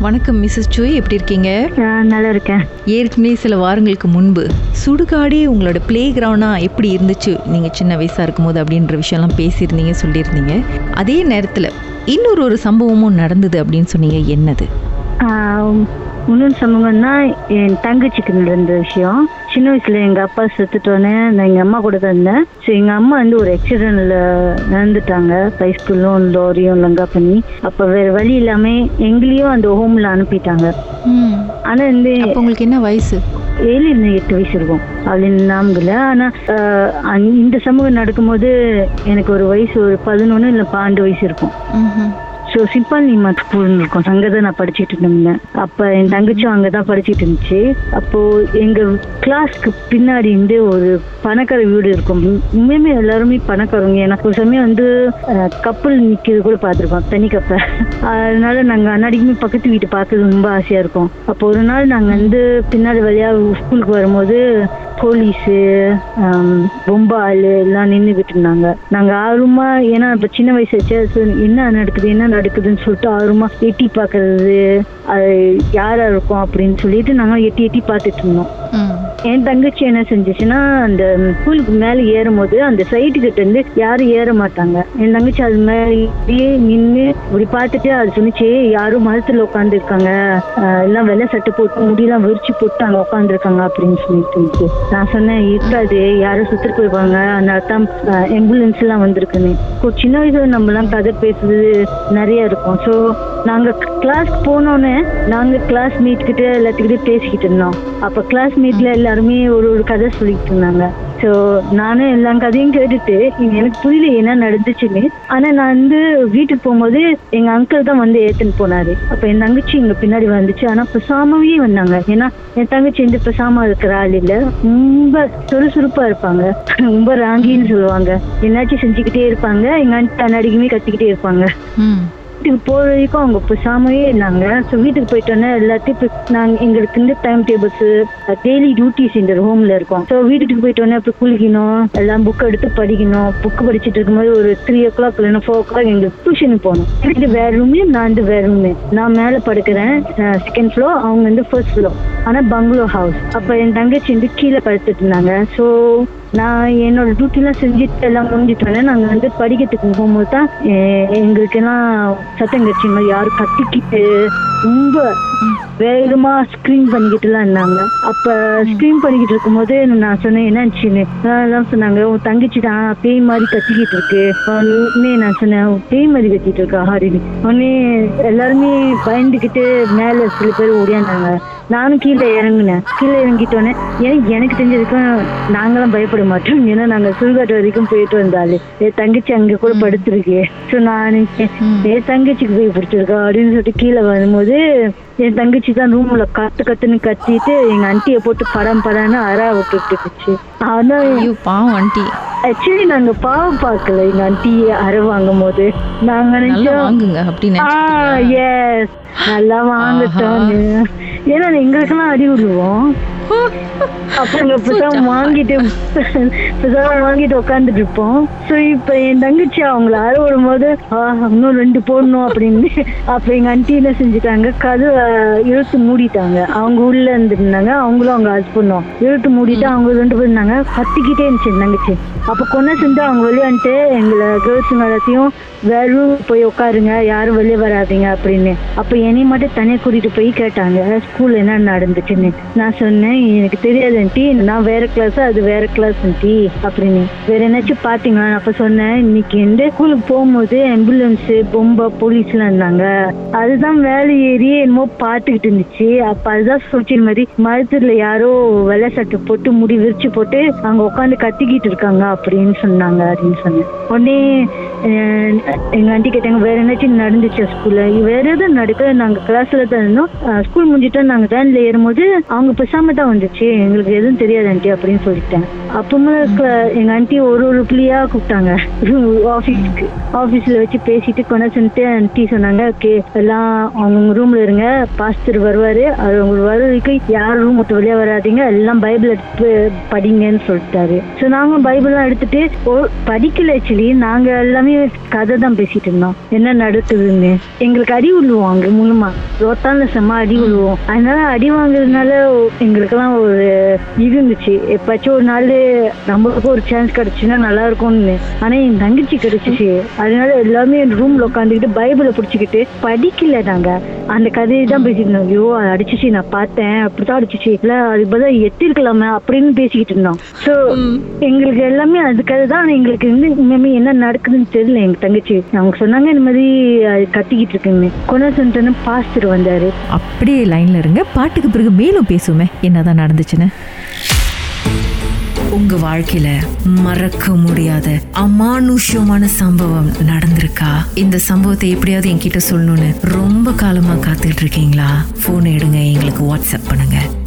வணக்கம் மிஸ்ஸஸ் சோய் எப்படி இருக்கீங்க? நல்லா இருக்கேன். ஏற்கனவே சில வாரங்களுக்கு முன்பு சுடுகாடே உங்களோட பிளே கிரவுண்டா எப்படி இருந்துச்சு? நீங்க சின்ன வயசா இருக்கும்போது அப்படின்ற விஷயம்லாம் பேசியிருந்தீங்க சொல்லியிருந்தீங்க. அதே நேரத்துல இன்னொரு ஒரு சம்பவமும் நடந்தது அப்படின்னு சொன்னீங்க. என்னது? இன்னொரு சமூகம்னா என் தங்கச்சிக்கு நடந்த விஷயம். சின்ன வயசுல எங்க அப்பா செத்துட்டோன்னே நான் எங்க அம்மா கூட தான் இருந்தேன். ஸோ எங்க அம்மா வந்து ஒரு ஆக்சிடென்ட்ல நடந்துட்டாங்க. பைஸ்கூலும் லோரியும் லங்கா பண்ணி. அப்ப வேற வழி இல்லாம எங்களையும் அந்த ஹோம்ல அனுப்பிட்டாங்க. ஆனா அப்போ உங்களுக்கு என்ன வயசு? ஏழு இல்லை எட்டு வயசு இருக்கும். அப்படின்னு நாமங்கல ஆனா ஆஹ், அந்த- இந்த சமூகம் நடக்கும்போது எனக்கு ஒரு வயசு ஒரு பதினொன்னு இல்லை பன்னெண்டு வயசு இருக்கும். ஸோ சிம்பால் நீமா ஸ்கூல் இருக்கும் அங்கே தான் நான் படிச்சுட்டு இருந்தேன். அப்போ என் தங்கச்சியும் அங்கே தான் படிச்சுட்டு இருந்துச்சு. அப்போ எங்கள் கிளாஸ்க்கு பின்னாடி இருந்து ஒரு பணக்கார வீடு இருக்கும். உண்மையுமே எல்லாருமே பணக்காரங்க ஏன்னா ஒரு சமயம் வந்து கப்பல் நிற்கிறது கூட பார்த்துருக்கோம் தனி கப்பல் அதனால நாங்கள் அன்னாடிக்குமே பக்கத்து வீட்டு பார்க்கறது ரொம்ப ஆசையாக இருக்கும். அப்போ ஒரு நாள் நாங்கள் வந்து பின்னாடி வழியாக ஸ்கூலுக்கு வரும்போது போலீஸு ரொம்ப எல்லாம் நின்றுக்கிட்டு இருந்தாங்க. நாங்கள் ஆர்வமாக ஏன்னா இப்போ சின்ன வயசு வச்சு என்ன நடக்குது என்ன நடக்குதுன்னு சொல்லிட்டு ஆர்வமா எட்டி பார்க்கறது அது யாரா இருக்கும் அப்படின்னு சொல்லிட்டு நாங்க எட்டி எட்டி பார்த்துட்டு இருந்தோம். என் தங்கச்சி என்ன செஞ்சுச்சுன்னா அந்த ஸ்கூலுக்கு மேலே ஏறும்போது அந்த சைடு கிட்ட இருந்து யாரும் ஏற மாட்டாங்க. என் தங்கச்சி அது மேலேயே நின்று இப்படி பார்த்துட்டு அது சொன்னிச்சு யாரும் மரத்துல உட்காந்து இருக்காங்க எல்லாம் வெள்ளை சட்டை போட்டு முடியெல்லாம் விரிச்சு போட்டு அங்க உட்காந்து இருக்காங்க அப்படின்னு சொல்லிட்டு நான் சொன்னேன் இருக்காது யாரும் சுத்திட்டு போயிருப்பாங்க. அதனால தான் ஆம்புலன்ஸ் எல்லாம் வந்திருக்குன்னு. இப்போ சின்ன வயசுல நம்ம எல்லாம் கதை பேசுறது நிறைய இருக்கும். ஸோ நாங்க கிளாஸ்க்கு போனோன்னே நாங்க கிளாஸ் மீட் கிட்ட எல்லாத்துக்கிட்டே பேசிக்கிட்டு இருந்தோம். அப்ப கிளாஸ் மீட்ல எல்லாருமே ஒரு ஒரு கதை சொல்லிட்டு இருந்தாங்க ஸோ நானும் எல்லா கதையும் கேட்டுட்டு எனக்கு புரியல என்ன நடந்துச்சுன்னு. ஆனால் நான் வந்து வீட்டுக்கு போகும்போது எங்கள் அங்கிள் தான் வந்து ஏத்துன்னு போனாரு. அப்போ என் தங்கச்சி எங்கள் பின்னாடி வந்துச்சு. ஆனால் பிரசாமவே வந்தாங்க. ஏன்னா என் தங்கச்சி வந்து பெசாம இருக்கிற ஆள் இல்லை. ரொம்ப சுறுசுறுப்பாக இருப்பாங்க. ரொம்ப ராங்கின்னு சொல்லுவாங்க. என்னாச்சும் செஞ்சுக்கிட்டே இருப்பாங்க. எங்கள் அண்ணன் கண்ணாடிக்குமே கத்திக்கிட்டே இருப்பாங்க. ம். வீட்டுக்கு போற வரைக்கும் அவங்க பேசாமவே இருந்தாங்க. ஸோ வீட்டுக்கு போயிட்டோன்னே எல்லாத்தையும் இப்போ நாங்கள் எங்களுக்கு இந்த டைம் டேபிள்ஸ் டெய்லி டியூட்டிஸ் இந்த ஹோம்ல இருக்கும். ஸோ வீட்டுக்கு போயிட்டோன்னே இப்போ குளிக்கணும் எல்லாம் புக் எடுத்து படிக்கணும். புக் படிச்சுட்டு இருக்கும்போது ஒரு த்ரீ ஓ கிளாக் இல்லைன்னா ஃபோர் ஓ கிளாக் எங்களுக்கு டியூஷனுக்கு போகணும். இது வேற ரூமே நான் வந்து வேற ரூமே நான் மேலே படுக்கிறேன் செகண்ட் ஃப்ளோர் அவங்க வந்து ஃபர்ஸ்ட் ஃப்ளோர் ஆனால் பங்களோ ஹவுஸ் அப்போ என் தங்கச்சி வந்து கீழே படுத்துட்டு இருந்தாங்க. ஸோ நான் என்னோட டியூட்டிலாம் செஞ்சுட்டு எல்லாம் முடிஞ்சிட்டோன்னே நாங்கள் வந்து படிக்கிறதுக்கு போகும்போது தான் எங்களுக்கெல்லாம் சத்தம் கட்சி மாதிரி யாரும் கத்திக்கிட்டு ரொம்ப வேகமா ஸ்க்ரீன் பண்ணிக்கிட்டுலாம் இருந்தாங்க. அப்ப ஸ்க்ரீன் பண்ணிக்கிட்டு இருக்கும்போது நான் சொன்னேன் என்னாச்சுன்னு அதான் சொன்னாங்க உன் தங்கச்சி தான் பேய் மாதிரி கத்திக்கிட்டு இருக்கு. உடனே நான் சொன்னேன் "உன் பேய் மாதிரி கத்திட்டு இருக்கா ஹாரினி உடனே எல்லாருமே பயந்துக்கிட்டு மேல சில பேர் ஓடியாந்தாங்க. நானும் கீழே இறங்குனேன். கீழே இறங்கிட்டோன்னே ஏன் எனக்கு தெரிஞ்சதுக்கும் நாங்களாம் பயப்பட மாட்டோம். ஏன்னா நாங்க சுடுகாட்டு வரைக்கும் போயிட்டு வந்தாலே என் தங்கச்சி அங்க கூட படுத்திருக்கு. ஸோ நான் என் தங்கச்சிக்கு போய் பிடிச்சிருக்கா? அப்படின்னு சொல்லிட்டு கீழே வரும்போது என் தங்கச்சி தான் ரூம்ல கத்து கத்துன்னு கத்திட்டு எங்க ஆண்டியை போட்டு படம் படம்னு அரா விட்டுட்டு இருந்துச்சு ஆனா பாவம் ஆண்டி ஆக்சுவலி நாங்க பாவம் பார்க்கல. எங்க ஆண்டி அரை வாங்கும் போது நாங்க நல்லா நினைச்சோம் எஸ் நல்லா வாங்கிட்டோம் ஏன்னா எங்களுக்கெல்லாம் அடி விடுவோம். அப்ப நாங்க இப்பதான் வாங்கிட்டு இப்பதான் வாங்கிட்டு உட்காந்துட்டு இருப்போம். சோ இப்ப என் தங்கச்சி அவங்கள அற விடும்போது "ஆஹ், இன்னும் ரெண்டு போடணும் அப்படின்னு. அப்ப எங்க ஆண்டி என்ன செஞ்சுட்டாங்க? கதவை இழுத்து மூடிட்டாங்க. அவங்க உள்ள இருந்திருந்தாங்க. அவங்களும் அவங்க ஹஸ்பண்டும் இழுத்து மூடிட்டு அவங்க ரெண்டு பேரும் இருந்தாங்க. கத்திக்கிட்டே இருந்துச்சு தங்கச்சி. அப்ப கொன்ன செஞ்சு அவங்க வெளியே வந்துட்டு எங்களை கேர்ள்ஸ் எல்லாத்தையும் வேற room போய் உட்காருங்க. யாரும் வெளியே வராதீங்க அப்படின்னு. அப்ப என்னை மட்டும் தனியா கூட்டிட்டு போய் கேட்டாங்க. ஸ்கூல்ல என்ன நடந்துச்சுன்னு? நான் சொன்னேன் எனக்கு தெரியாது ஆண்டி நான் வேற கிளாஸ் அது வேற கிளாஸ் ஆண்டி அப்படின்னு. வேற என்னாச்சும் பாத்தீங்களா? நான் அப்ப சொன்னேன் இன்னைக்கு எந்த ஸ்கூலுக்கு போகும்போது ஆம்புலன்ஸ் பொம்பை போலீஸ் எல்லாம் இருந்தாங்க. அதுதான் வேலை ஏறி என்னமோ பாத்துக்கிட்டு இருந்துச்சு. அப்ப அதுதான் சொல்லிச்சு மாதிரி மருத்துவத்துல யாரோ வெள்ளை சட்டை போட்டு முடி விரிச்சு போட்டு அங்க உட்காந்து கத்திக்கிட்டு இருக்காங்க அப்படின்னு சொன்னாங்க அப்படின்னு சொன்னேன். உடனே எங்க ஆண்டி கேட்டாங்க வேற என்னாச்சும் நடந்துச்சு ஸ்கூல்ல வேற எதுவும் நடக்க நாங்க கிளாஸ்ல தான் இருந்தோம். ஸ்கூல் முடிஞ்சிட்டோம். நாங்க வேன்ல ஏறும்போது அவங்க பேசாம தான் வந்துச்சு. எங்களுக்கு எதுவும் தெரியாது ஆண்டி அப்படின்னு சொல்லிட்டேன். அப்புறமா எங்க ஆண்டி ஒரு ஒரு புள்ளியா கூப்பிட்டாங்க. ஆபீஸ்க்கு ஆபீஸ்ல வச்சு பேசிட்டு கொண்டாச்சுட்டு ஆண்டி சொன்னாங்க ஓகே எல்லாம் அவங்க ரூம்ல இருங்க. பாஸ்டர் வருவாரு. அவர் உங்களுக்கு வர வரைக்கும் யாரும் ரூம் விட்டு வெளியே வராதீங்க. எல்லாம் பைபிள் எடுத்து படிங்கன்னு சொல்லிட்டாரு. ஸோ நாங்க பைபிள்லாம் எடுத்துட்டு ஓ- படிக்கல ஆக்சுவலி நாங்க எல்லாமே கதை தான் பேசிட்டு இருந்தோம். என்ன நடக்குதுன்னு. எங்களுக்கு அடி விழுவோம் அங்க மூலமா. ரோட்டான்ல செம்ம அடி விழுவோம் அதனால அடி வாங்குறதுனால எங்களுக்கு எங்களுக்கெல்லாம் ஒரு இது இருந்துச்சு. எப்பாச்சும் ஒரு நாள் நம்மளுக்கும் ஒரு சான்ஸ் கிடைச்சுன்னா நல்லா இருக்கும்னு. ஆனா என் தங்கச்சி கிடைச்சிச்சு. அதனால எல்லாமே ரூம்ல உட்காந்துக்கிட்டு பைபிளை பிடிச்சிக்கிட்டு படிக்கல நாங்க. அந்த கதையை தான் பேசிட்டு இருந்தோம். ஐயோ அது அடிச்சிச்சு நான் பார்த்தேன். அப்படிதான் அடிச்சிச்சு. இல்ல அது பதிலாக எத்திருக்கலாமே அப்படின்னு பேசிக்கிட்டு இருந்தோம். ஸோ எங்களுக்கு எல்லாமே அதுக்காக தான். எங்களுக்கு வந்து இனிமே என்ன நடக்குதுன்னு தெரியல எங்க தங்கச்சி. அவங்க சொன்னாங்க இந்த மாதிரி அது கத்திக்கிட்டு இருக்குன்னு. கொண்டாசன் பாஸ்டர் வந்தாரு. அப்படியே லைன்ல இருங்க. பாட்டுக்கு பிறகு மேலும் பேசுவோமே. என்னதான் நடந்துச்சுன்னு? உங்க வாழ்க்கையில மறக்க முடியாத அமானுஷ்யமான சம்பவம் நடந்திருக்கா? இந்த சம்பவத்தை எப்படியாவது என்கிட்ட சொல்லணும்னு ரொம்ப காலமா காத்துட்டு இருக்கீங்களா? போன் எடுங்க எங்களுக்கு வாட்ஸ்அப் பண்ணுங்க.